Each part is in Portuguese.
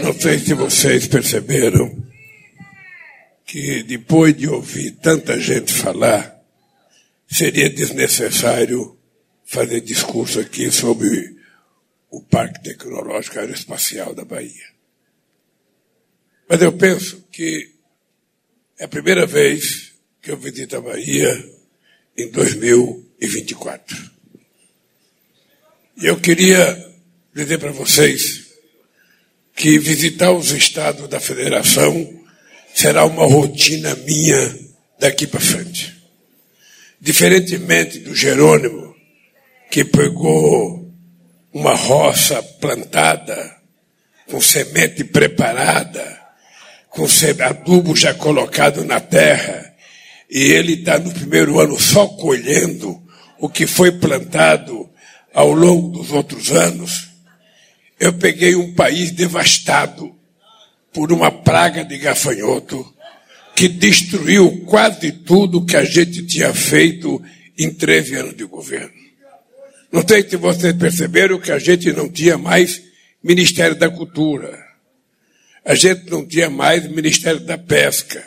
Não sei se vocês perceberam que depois de ouvir tanta gente falar, seria desnecessário fazer discurso aqui sobre o Parque Tecnológico Aeroespacial da Bahia. Mas eu penso que é a primeira vez que eu visito a Bahia em 2024. E eu queria dizer para vocês que visitar os estados da federação será uma rotina minha daqui para frente. Diferentemente do Jerônimo, que pegou uma roça plantada, com semente preparada, com adubo já colocado na terra, e ele está no primeiro ano só colhendo o que foi plantado ao longo dos outros anos. Eu peguei um país devastado por uma praga de gafanhoto que destruiu quase tudo que a gente tinha feito em 13 anos de governo. Não sei se vocês perceberam que a gente não tinha mais Ministério da Cultura. A gente não tinha mais Ministério da Pesca.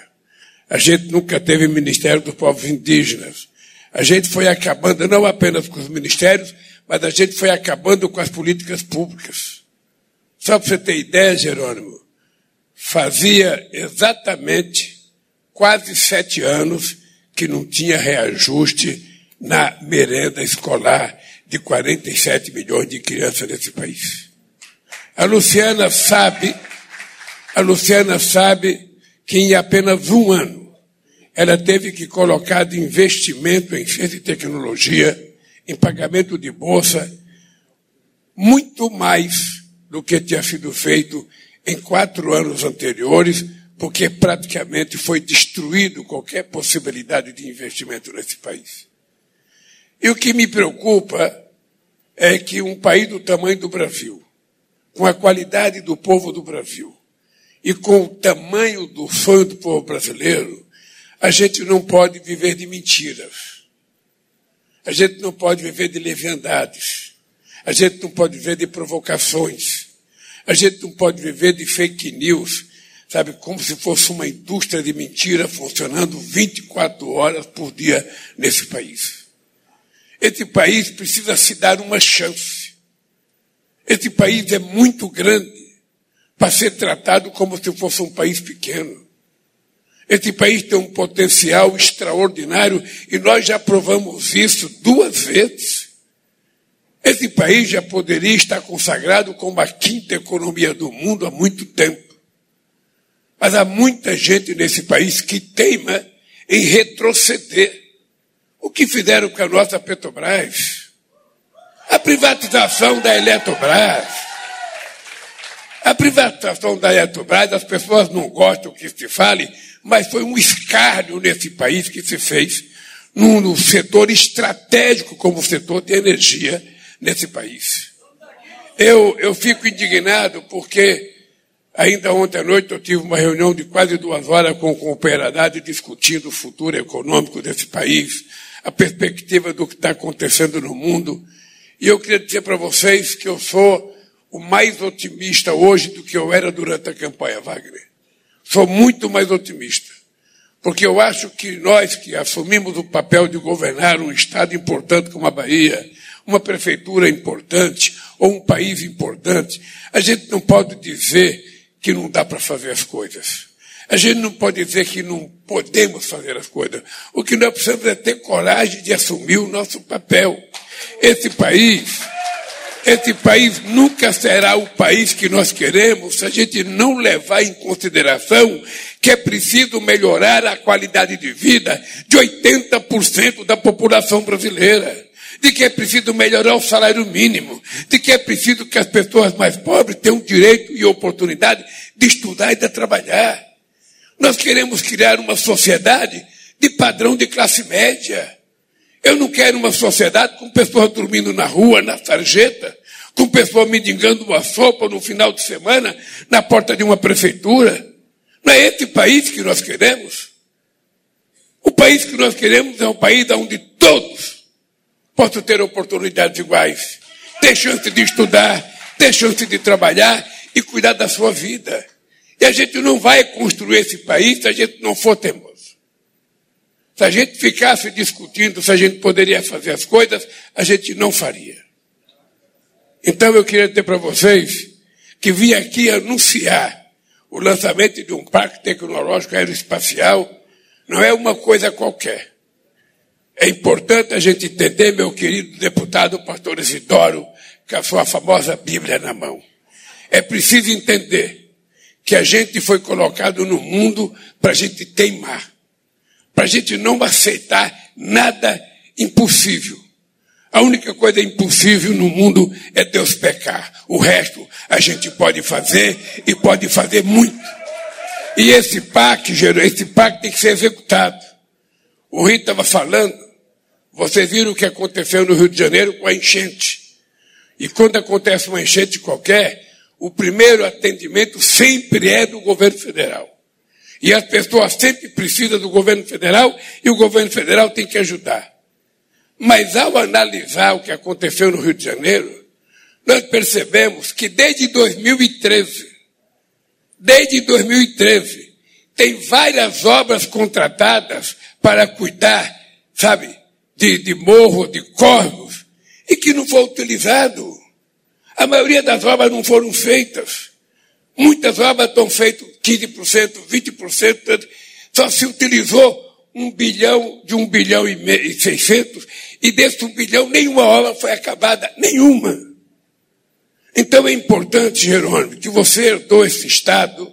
A gente nunca teve Ministério dos Povos Indígenas. A gente foi acabando não apenas com os ministérios, mas a gente foi acabando com as políticas públicas. Só para você ter ideia, Jerônimo, fazia exatamente quase sete anos que não tinha reajuste na merenda escolar de 47 milhões de crianças nesse país. A Luciana sabe a Luciana sabe que em apenas um ano ela teve que colocar de investimento em ciência e tecnologia, em pagamento de bolsa, muito mais do que tinha sido feito em quatro anos anteriores, porque praticamente foi destruído qualquer possibilidade de investimento nesse país. E o que me preocupa é que um país do tamanho do Brasil, com a qualidade do povo do Brasil, e com o tamanho do sonho do povo brasileiro, a gente não pode viver de mentiras. A gente não pode viver de leviandades. A gente não pode viver de provocações. A gente não pode viver de fake news, sabe, como se fosse uma indústria de mentira funcionando 24 horas por dia nesse país. Esse país precisa se dar uma chance. Esse país é muito grande para ser tratado como se fosse um país pequeno. Esse país tem um potencial extraordinário e nós já provamos isso duas vezes. Esse país já poderia estar consagrado como a quinta economia do mundo há muito tempo. Mas há muita gente nesse país que teima em retroceder. O que fizeram com a nossa Petrobras? A privatização da Eletrobras a privatização da Eletrobras, as pessoas não gostam que se fale, mas foi um escárnio nesse país que se fez num, setor estratégico como o setor de energia nesse país. Eu, eu fico indignado porque ainda ontem à noite eu tive uma reunião de quase duas horas com o Cooperadade discutindo o futuro econômico desse país, a perspectiva do que está acontecendo no mundo. E eu queria dizer para vocês que eu sou o mais otimista hoje do que eu era durante a campanha, Wagner. Sou muito mais otimista. Porque eu acho que nós que assumimos o papel de governar um estado importante como a Bahia, uma prefeitura importante ou um país importante, a gente não pode dizer que não dá para fazer as coisas. A gente não pode dizer que não podemos fazer as coisas. O que nós precisamos é ter coragem de assumir o nosso papel. Esse país esse país nunca será o país que nós queremos se a gente não levar em consideração que é preciso melhorar a qualidade de vida de 80% da população brasileira. De que é preciso melhorar o salário mínimo, de que é preciso que as pessoas mais pobres tenham direito e oportunidade de estudar e de trabalhar. Nós queremos criar uma sociedade de padrão de classe média. Eu não quero uma sociedade com pessoas dormindo na rua, na sarjeta, com pessoas mendigando uma sopa no final de semana na porta de uma prefeitura. Não é esse país que nós queremos. O país que nós queremos é um país onde todos possam ter oportunidades iguais, ter chance de estudar, ter chance de trabalhar e cuidar da sua vida. E a gente não vai construir esse país se a gente não for teimoso. Se a gente ficasse discutindo se a gente poderia fazer as coisas, a gente não faria. Então eu queria dizer para vocês que vim aqui anunciar o lançamento de um parque tecnológico aeroespacial não é uma coisa qualquer. É importante a gente entender, meu querido deputado pastor Isidoro, com a sua famosa Bíblia na mão. É preciso entender que a gente foi colocado no mundo para a gente teimar, para a gente não aceitar nada impossível. A única coisa impossível no mundo é Deus pecar. O resto a gente pode fazer e pode fazer muito. E esse PAC, esse PAC tem que ser executado. O Rui estava falando, vocês viram o que aconteceu no Rio de Janeiro com a enchente. E quando acontece uma enchente qualquer, o primeiro atendimento sempre é do governo federal. E as pessoas sempre precisam do governo federal e o governo federal tem que ajudar. Mas ao analisar o que aconteceu no Rio de Janeiro, nós percebemos que desde 2013, desde 2013, tem várias obras contratadas para cuidar, sabe, de, de morro, de córregos, e que não foi utilizado. A maioria das obras não foram feitas. Muitas obras estão feitas 15%, 20%, só se utilizou um bilhão de um bilhão e, seiscentos, e desse um bilhão nenhuma obra foi acabada, nenhuma. Então é importante, Jerônimo, que você herdou esse Estado,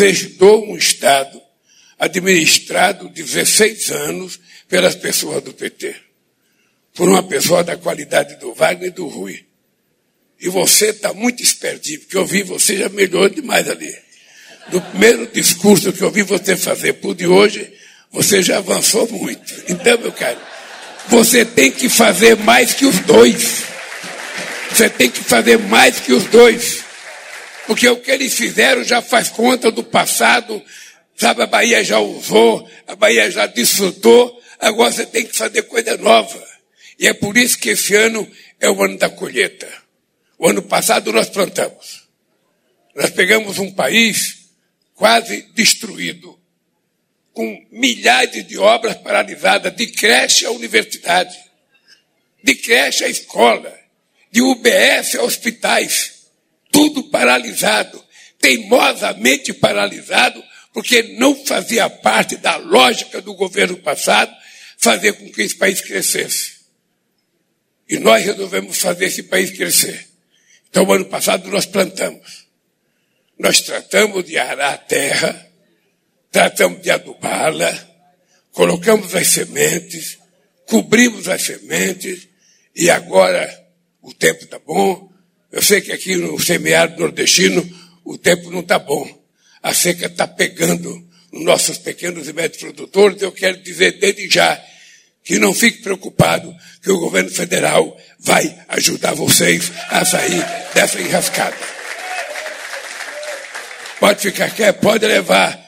herdou um Estado administrado 16 anos pelas pessoas do PT. Por uma pessoa da qualidade do Wagner e do Rui. E você está muito espertinho, porque eu vi você já melhorou demais ali. Do primeiro discurso que eu vi você fazer por de hoje, você já avançou muito. Então, meu caro, você tem que fazer mais que os dois. Você tem que fazer mais que os dois. Porque o que eles fizeram já faz conta do passado. Sabe, a Bahia já usou, a Bahia já desfrutou. Agora você tem que fazer coisa nova. E é por isso que esse ano é o ano da colheita. O ano passado nós plantamos. Nós pegamos um país quase destruído, com milhares de obras paralisadas, de creche à universidade, de creche à escola, de UBS a hospitais, tudo paralisado, teimosamente paralisado, porque não fazia parte da lógica do governo passado fazer com que esse país crescesse. E nós resolvemos fazer esse país crescer. Então, ano passado, nós plantamos. Nós tratamos de arar a terra, tratamos de adubá-la, colocamos as sementes, cobrimos as sementes, e agora o tempo está bom. Eu sei que aqui no semiárido nordestino o tempo não está bom. A seca está pegando nos nossos pequenos e médios produtores. Eu quero dizer desde já que não fique preocupado que o governo federal vai ajudar vocês a sair dessa enrascada. Pode ficar quieto, pode levar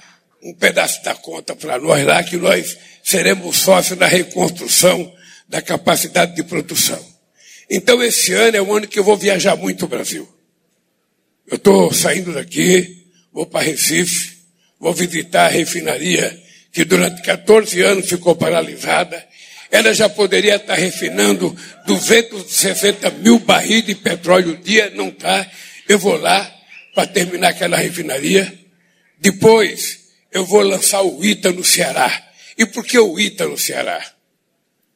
um pedaço da conta para nós lá, que nós seremos sócios na reconstrução da capacidade de produção. Então esse ano é o ano que eu vou viajar muito o Brasil. Eu estou saindo daqui, vou para Recife, vou visitar a refinaria que durante 14 anos ficou paralisada ela já poderia estar refinando 260 mil barris de petróleo dia, não está. Eu vou lá para terminar aquela refinaria. Depois, eu vou lançar o ITA no Ceará. E por que o ITA no Ceará?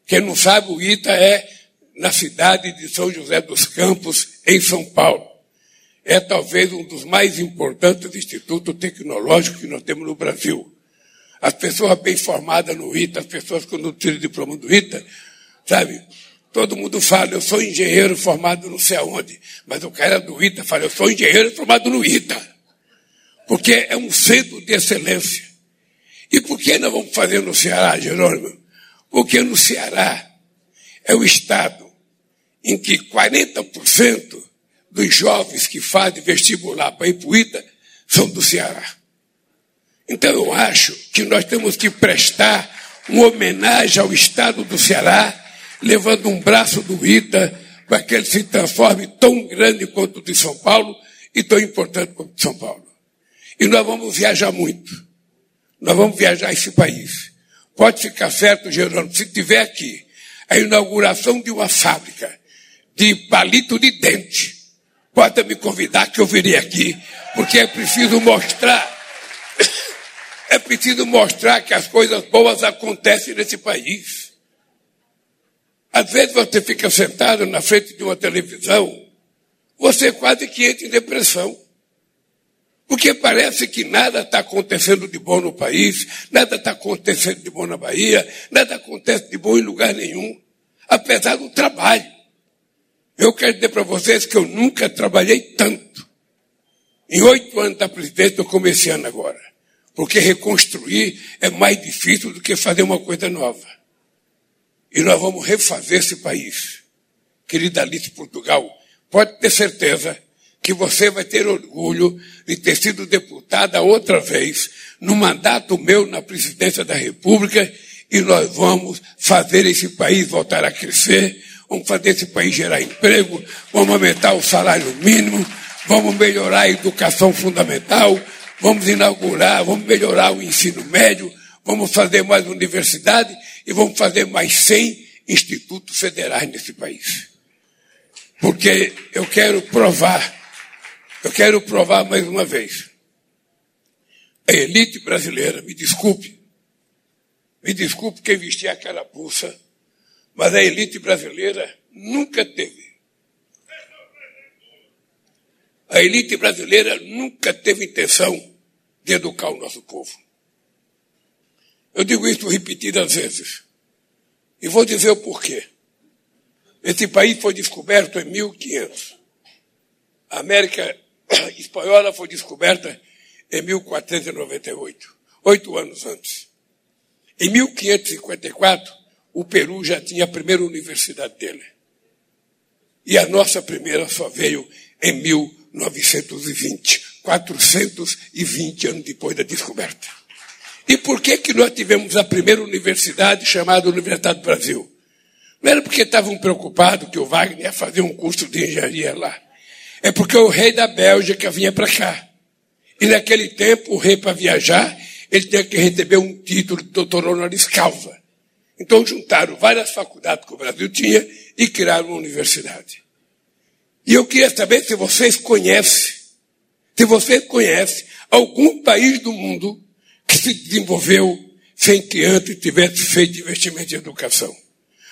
Quem não sabe, o ITA é na cidade de São José dos Campos, em São Paulo. É talvez um dos mais importantes institutos tecnológicos que nós temos no Brasil. As pessoas bem formadas no ITA, as pessoas que não tiram diploma do ITA, sabe? Todo mundo fala, eu sou engenheiro formado não sei aonde. Mas o cara do ITA fala, eu sou engenheiro formado no ITA. Porque é um centro de excelência. E por que nós vamos fazer no Ceará, Jerônimo? Porque no Ceará é o estado em que 40% dos jovens que fazem vestibular para ir para o ITA são do Ceará. Então eu acho que nós temos que prestar uma homenagem ao Estado do Ceará, levando um braço do ITA para que ele se transforme tão grande quanto o de São Paulo e tão importante quanto São Paulo. E nós vamos viajar muito. Nós vamos viajar esse país. Pode ficar certo, Gerônimo, se tiver aqui a inauguração de uma fábrica de palito de dente, pode me convidar que eu virei aqui, porque é preciso mostrar, é preciso mostrar que as coisas boas acontecem nesse país. Às vezes você fica sentado na frente de uma televisão, você quase que entra em depressão. Porque parece que nada está acontecendo de bom no país, nada está acontecendo de bom na Bahia, nada acontece de bom em lugar nenhum, apesar do trabalho. Eu quero dizer para vocês que eu nunca trabalhei tanto. Em oito anos da presidência, eu comecei agora. Porque reconstruir é mais difícil do que fazer uma coisa nova. E nós vamos refazer esse país. Querida Alice Portugal, pode ter certeza que você vai ter orgulho de ter sido deputada outra vez, no mandato meu na presidência da República, e nós vamos fazer esse país voltar a crescer, vamos fazer esse país gerar emprego, vamos aumentar o salário mínimo, vamos melhorar a educação fundamental, vamos inaugurar, vamos melhorar o ensino médio, vamos fazer mais universidade e vamos fazer mais 100 institutos federais nesse país. Porque eu quero provar eu quero provar mais uma vez. A elite brasileira, me desculpe, me desculpe quem vestia aquela pulsa, mas a elite brasileira nunca teve. A elite brasileira nunca teve intenção de educar o nosso povo. Eu digo isso repetidas vezes. E vou dizer o porquê. Esse país foi descoberto em 1500. A América espanhola foi descoberta em 1498, oito anos antes. Em 1554, o Peru já tinha a primeira universidade dele. E a nossa primeira só veio em 1920, 420 anos depois da descoberta. E por que, que nós tivemos a primeira universidade chamada Universidade do Brasil? Não era porque estavam preocupados que o Wagner ia fazer um curso de engenharia lá. É porque o rei da Bélgica vinha para cá. E naquele tempo, o rei, para viajar, ele tinha que receber um título de doutor honoris causa. Então juntaram várias faculdades que o Brasil tinha e criaram uma universidade. E eu queria saber se vocês conhecem, se vocês conhecem algum país do mundo que se desenvolveu sem que antes tivesse feito investimento em educação.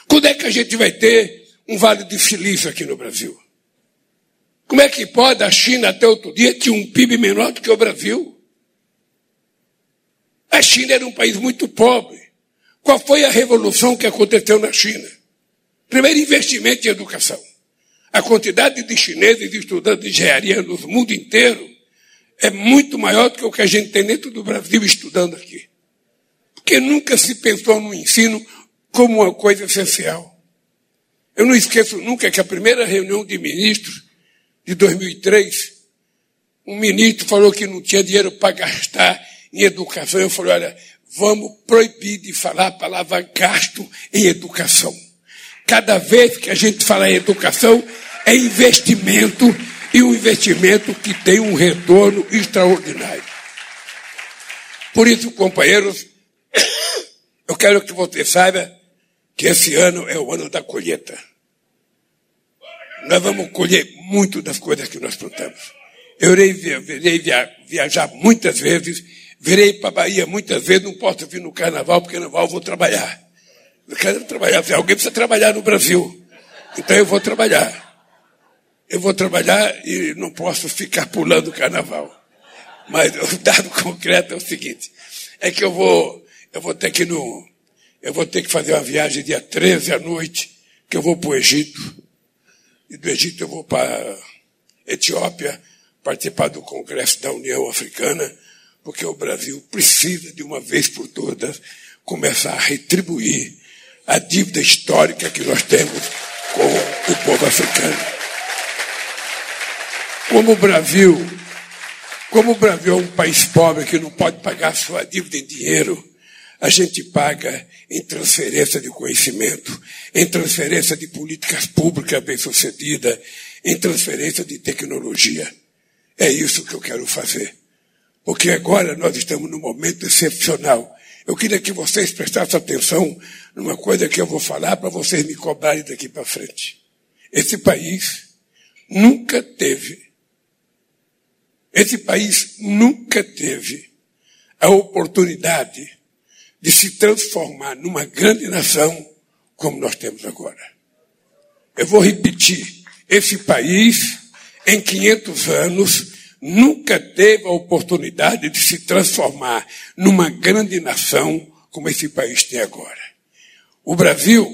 Quando é que a gente vai ter um vale de silício aqui no Brasil? Como é que pode a China até outro dia tinha um PIB menor do que o Brasil? A China era um país muito pobre. Qual foi a revolução que aconteceu na China? Primeiro, investimento em educação. A quantidade de chineses estudando engenharia no mundo inteiro é muito maior do que o que a gente tem dentro do Brasil estudando aqui. Porque nunca se pensou no ensino como uma coisa essencial. Eu não esqueço nunca que a primeira reunião de ministros de 2003, um ministro falou que não tinha dinheiro para gastar em educação. Eu falei, olha, vamos proibir de falar a palavra gasto em educação. Cada vez que a gente fala em educação, é investimento e um investimento que tem um retorno extraordinário. Por isso, companheiros, eu quero que você saiba que esse ano é o ano da colheita nós vamos colher muito das coisas que nós plantamos. Eu irei, viajar muitas vezes, virei para a Bahia muitas vezes, não posso vir no carnaval, porque no carnaval eu vou trabalhar. Eu quero trabalhar. Alguém precisa trabalhar no Brasil. Então eu vou trabalhar. Eu vou trabalhar e não posso ficar pulando o carnaval. Mas o dado concreto é o seguinte: é que eu vou, eu vou ter que no, eu vou ter que fazer uma viagem dia 13 à noite, que eu vou para o Egito. E do Egito eu vou para Etiópia participar do Congresso da União Africana, porque o Brasil precisa, de uma vez por todas, começar a retribuir a dívida histórica que nós temos com o povo africano. Como o Brasil, como o Brasil é um país pobre que não pode pagar sua dívida em dinheiro, a gente paga em transferência de conhecimento, em transferência de políticas públicas bem-sucedidas, em transferência de tecnologia. É isso que eu quero fazer. Porque agora nós estamos num momento excepcional. Eu queria que vocês prestassem atenção numa coisa que eu vou falar para vocês me cobrarem daqui para frente. Esse país nunca teve, esse país nunca teve a oportunidade de se transformar numa grande nação como nós temos agora. Eu vou repetir: esse país, em 500 anos, nunca teve a oportunidade de se transformar numa grande nação como esse país tem agora. O Brasil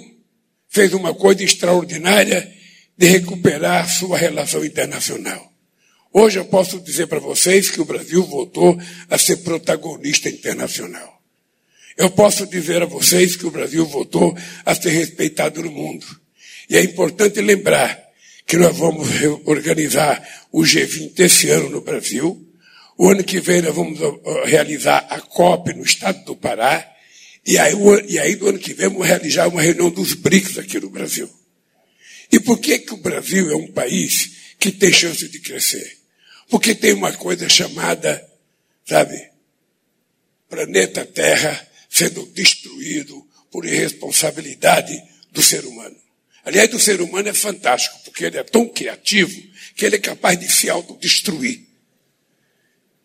fez uma coisa extraordinária de recuperar sua relação internacional. Hoje eu posso dizer para vocês que o Brasil voltou a ser protagonista internacional. Eu posso dizer a vocês que o Brasil voltou a ser respeitado no mundo. E é importante lembrar que nós vamos organizar o G20 esse ano no Brasil. O ano que vem nós vamos realizar a COP no estado do Pará. E aí, e aí do ano que vem vamos realizar uma reunião dos BRICS aqui no Brasil. E por que, que o Brasil é um país que tem chance de crescer? Porque tem uma coisa chamada, sabe, planeta Terra sendo destruído por irresponsabilidade do ser humano. Aliás, o ser humano é fantástico, porque ele é tão criativo que ele é capaz de se autodestruir.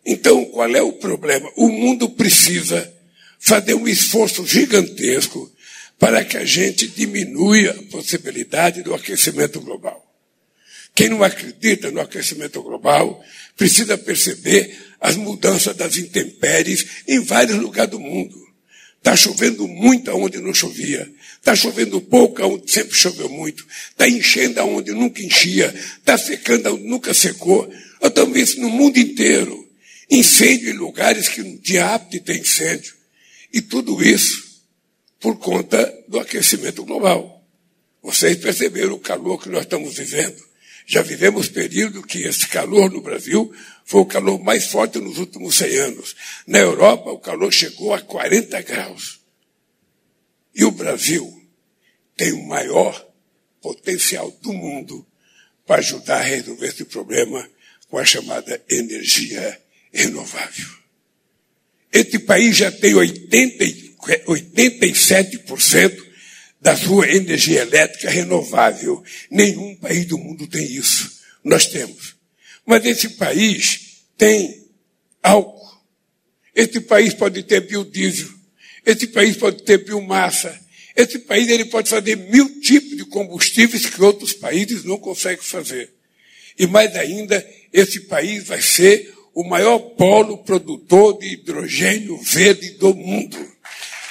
Então, qual é o problema? O mundo precisa fazer um esforço gigantesco para que a gente diminua a possibilidade do aquecimento global. Quem não acredita no aquecimento global precisa perceber as mudanças das intempéries em vários lugares do mundo. Está chovendo muito aonde não chovia. Está chovendo pouco aonde sempre choveu muito. Está enchendo aonde nunca enchia. Está secando aonde nunca secou. Eu vendo isso no mundo inteiro. Incêndio em lugares que não tinha apto de ter incêndio. E tudo isso por conta do aquecimento global. Vocês perceberam o calor que nós estamos vivendo. Já vivemos período que esse calor no Brasil foi o calor mais forte nos últimos 100 anos. Na Europa, o calor chegou a 40 graus. E o Brasil tem o maior potencial do mundo para ajudar a resolver esse problema com a chamada energia renovável. Esse país já tem 80 87% da sua energia elétrica renovável. Nenhum país do mundo tem isso. Nós temos. Mas esse país tem álcool. Esse país pode ter biodiesel. Esse país pode ter biomassa. Esse país ele pode fazer mil tipos de combustíveis que outros países não conseguem fazer. E mais ainda, esse país vai ser o maior polo produtor de hidrogênio verde do mundo.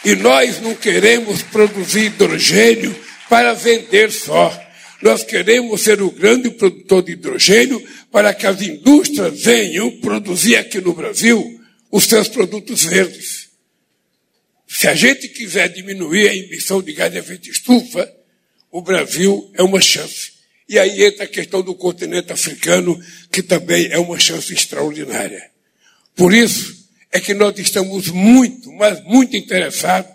E nós não queremos produzir hidrogênio para vender só. Nós queremos ser o grande produtor de hidrogênio para que as indústrias venham produzir aqui no Brasil os seus produtos verdes. Se a gente quiser diminuir a emissão de gás de efeito estufa, o Brasil é uma chance. E aí entra a questão do continente africano, que também é uma chance extraordinária. Por isso, é que nós estamos muito, mas muito interessados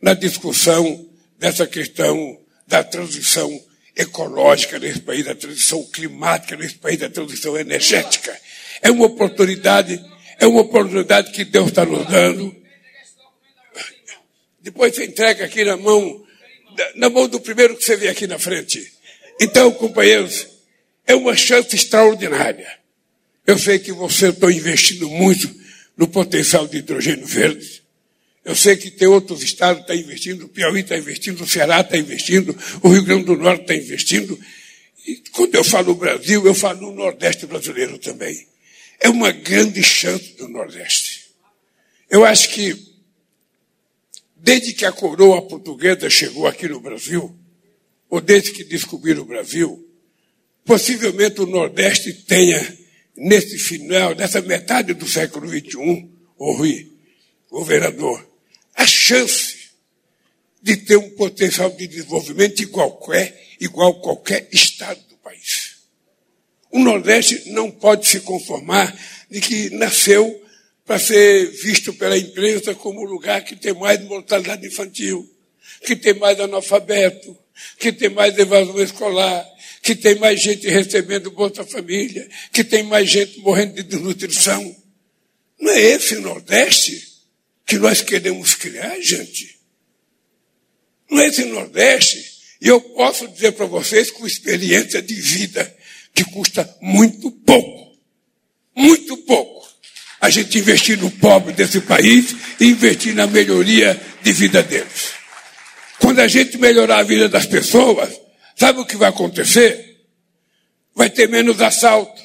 na discussão dessa questão da transição ecológica nesse país, da transição climática nesse país, da transição energética. É uma oportunidade, é uma oportunidade que Deus está nos dando. Depois você entrega aqui na mão, na mão do primeiro que você vê aqui na frente. Então, companheiros, é uma chance extraordinária. Eu sei que vocês estão investindo muito no potencial de hidrogênio verde. Eu sei que tem outros estados que estão investindo, o Piauí está investindo, o Ceará está investindo, o Rio Grande do Norte está investindo. E quando eu falo Brasil, eu falo no Nordeste brasileiro também. É uma grande chance do Nordeste. Eu acho que, desde que a coroa portuguesa chegou aqui no Brasil, ou desde que descobriram o Brasil, possivelmente o Nordeste tenha nesse final, nessa metade do século XXI, o Rui, governador, a chance de ter um potencial de desenvolvimento igual qualquer, igual qualquer estado do país. O Nordeste não pode se conformar de que nasceu para ser visto pela imprensa como o lugar que tem mais mortalidade infantil, que tem mais analfabeto, que tem mais evasão escolar, que tem mais gente recebendo Bolsa Família, que tem mais gente morrendo de desnutrição. Não é esse Nordeste que nós queremos criar, gente? Não é esse Nordeste? E eu posso dizer para vocês com experiência de vida que custa muito pouco. Muito pouco. A gente investir no pobre desse país e investir na melhoria de vida deles. Quando a gente melhorar a vida das pessoas, sabe o que vai acontecer? Vai ter menos assalto,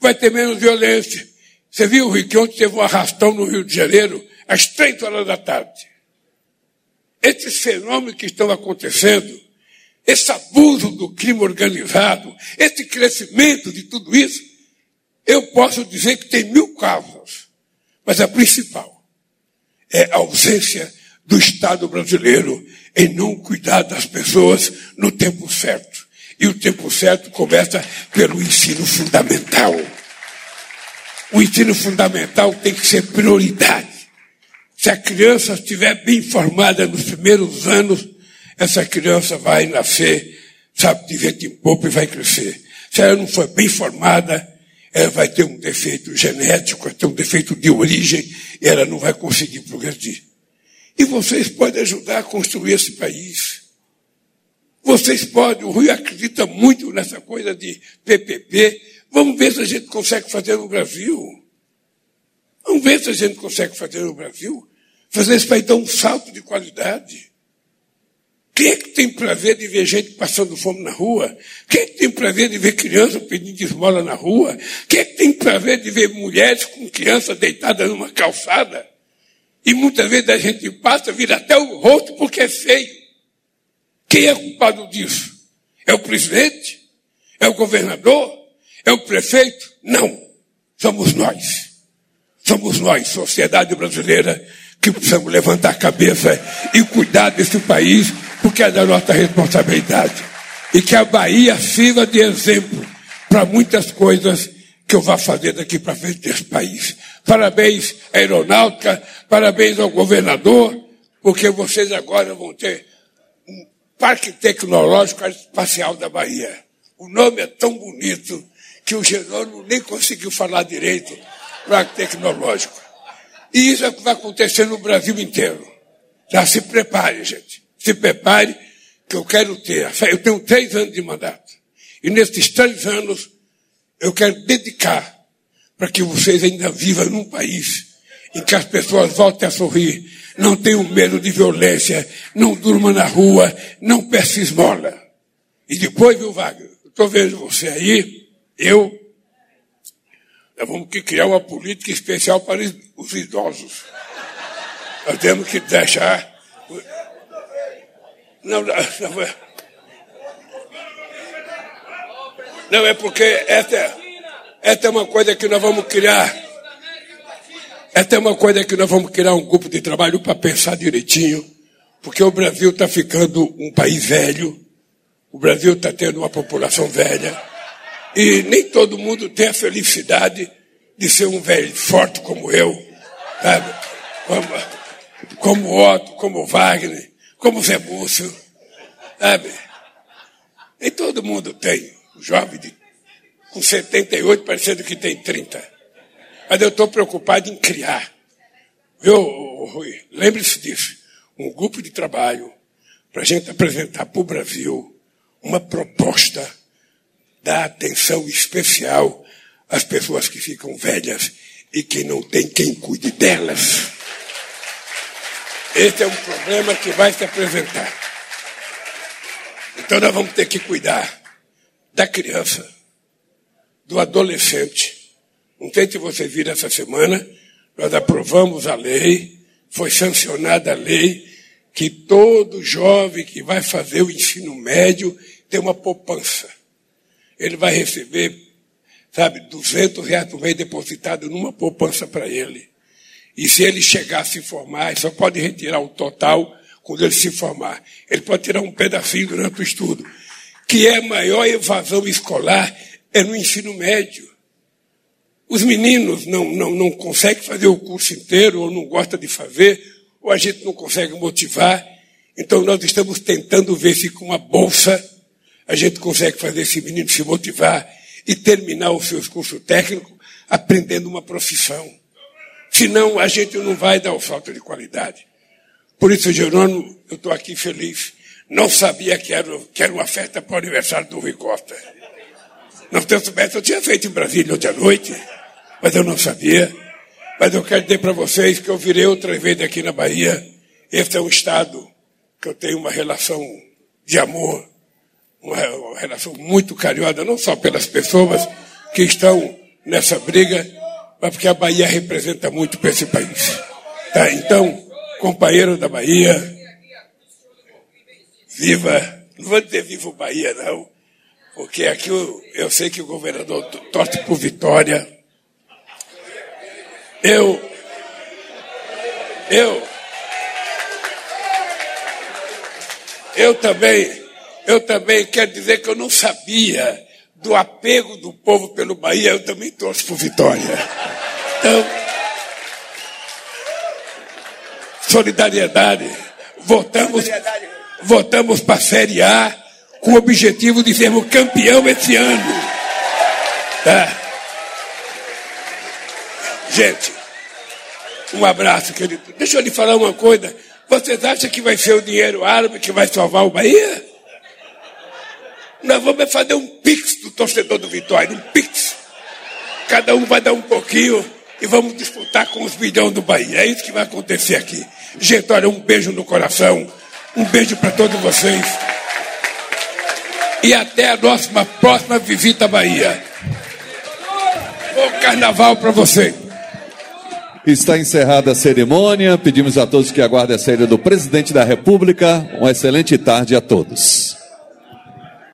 vai ter menos violência. Você viu, Rio, que ontem teve um arrastão no Rio de Janeiro, às três horas da tarde. Esses fenômenos que estão acontecendo, esse abuso do crime organizado, esse crescimento de tudo isso, eu posso dizer que tem mil causas, mas a principal é a ausência do Estado brasileiro em não cuidar das pessoas no tempo certo. E o tempo certo começa pelo ensino fundamental. O ensino fundamental tem que ser prioridade. Se a criança estiver bem formada nos primeiros anos, essa criança vai nascer, sabe, de vento em pouco e vai crescer. Se ela não for bem formada, ela vai ter um defeito genético, vai ter um defeito de origem, e ela não vai conseguir progredir. E vocês podem ajudar a construir esse país. Vocês podem, o Rui acredita muito nessa coisa de PPP. Vamos ver se a gente consegue fazer no Brasil. Vamos ver se a gente consegue fazer no Brasil. Fazer esse país dar um salto de qualidade. Quem é que tem prazer de ver gente passando fome na rua? Quem é que tem prazer de ver crianças pedindo esmola na rua? Quem é que tem prazer de ver mulheres com crianças deitadas numa calçada? E muitas vezes a gente passa, vira até o rosto porque é feio. Quem é culpado disso? É o presidente? É o governador? É o prefeito? Não. Somos nós. Somos nós, sociedade brasileira, que precisamos levantar a cabeça e cuidar desse país, porque é da nossa responsabilidade. E que a Bahia sirva de exemplo para muitas coisas que eu vá fazer daqui para frente nesse país. Parabéns à aeronáutica, parabéns ao governador, porque vocês agora vão ter um Parque Tecnológico Espacial da Bahia. O nome é tão bonito que o Jerônimo nem conseguiu falar direito Parque Tecnológico. E isso é o que vai acontecer no Brasil inteiro. Já se prepare, gente. Se prepare, que eu quero ter. Eu tenho três anos de mandato. E nesses três anos, eu quero dedicar para que vocês ainda vivam num país em que as pessoas voltem a sorrir, não tenham medo de violência, não durmam na rua, não peçam esmola. E depois, viu, Wagner? Estou vendo você aí, eu, nós vamos criar uma política especial para os idosos. Nós temos que deixar. Não, não, não é. Não, é porque essa, essa é uma coisa que nós vamos criar. Essa é uma coisa que nós vamos criar um grupo de trabalho para pensar direitinho, porque o Brasil está ficando um país velho, o Brasil está tendo uma população velha, e nem todo mundo tem a felicidade de ser um velho forte como eu, sabe? Como, como Otto, como Wagner, como Zé Múcio, sabe? Nem todo mundo tem jovem de, com 78, parecendo que tem 30. Mas eu estou preocupado em criar. Viu, Rui? Lembre-se disso. Um grupo de trabalho para a gente apresentar para o Brasil uma proposta da atenção especial às pessoas que ficam velhas e que não tem quem cuide delas. Esse é um problema que vai se apresentar. Então nós vamos ter que cuidar da criança, do adolescente. Não se você viram essa semana, nós aprovamos a lei, foi sancionada a lei, que todo jovem que vai fazer o ensino médio tem uma poupança. Ele vai receber, sabe, 200 reais por mês depositado numa poupança para ele. E se ele chegar a se formar, só pode retirar o total quando ele se formar. Ele pode tirar um pedacinho durante o estudo que é a maior evasão escolar é no ensino médio. Os meninos não, não, não conseguem fazer o curso inteiro, ou não gostam de fazer, ou a gente não consegue motivar. Então nós estamos tentando ver se com uma bolsa a gente consegue fazer esse menino se motivar e terminar o seu curso técnico aprendendo uma profissão. Senão a gente não vai dar o salto de qualidade. Por isso, Jerônimo, eu estou aqui feliz. Não sabia que era, que era uma festa para o aniversário do Rui Costa. Não tenho soubesse, eu tinha feito em Brasília ontem à noite, mas eu não sabia. Mas eu quero dizer para vocês que eu virei outra vez aqui na Bahia. Esse é um estado que eu tenho uma relação de amor, uma relação muito carinhosa, não só pelas pessoas que estão nessa briga, mas porque a Bahia representa muito para esse país. Tá? Então, companheiro da Bahia, viva, não vou dizer viva o Bahia, não, porque aqui eu, eu sei que o governador torce por vitória. Eu, eu, eu também, eu também quero dizer que eu não sabia do apego do povo pelo Bahia, eu também torço por vitória. Então, solidariedade. Votamos, votamos para a Série A com o objetivo de sermos campeão esse ano. Tá? Gente, um abraço, querido. Deixa eu lhe falar uma coisa. Vocês acham que vai ser o dinheiro árabe que vai salvar o Bahia? Nós vamos fazer um pix do torcedor do Vitória, um pix. Cada um vai dar um pouquinho e vamos disputar com os milhões do Bahia. É isso que vai acontecer aqui. Gente, olha, um beijo no coração. Um beijo para todos vocês. E até a nossa próxima visita à Bahia. Bom carnaval para vocês. Está encerrada a cerimônia. Pedimos a todos que aguardem a saída do presidente da República. Uma excelente tarde a todos.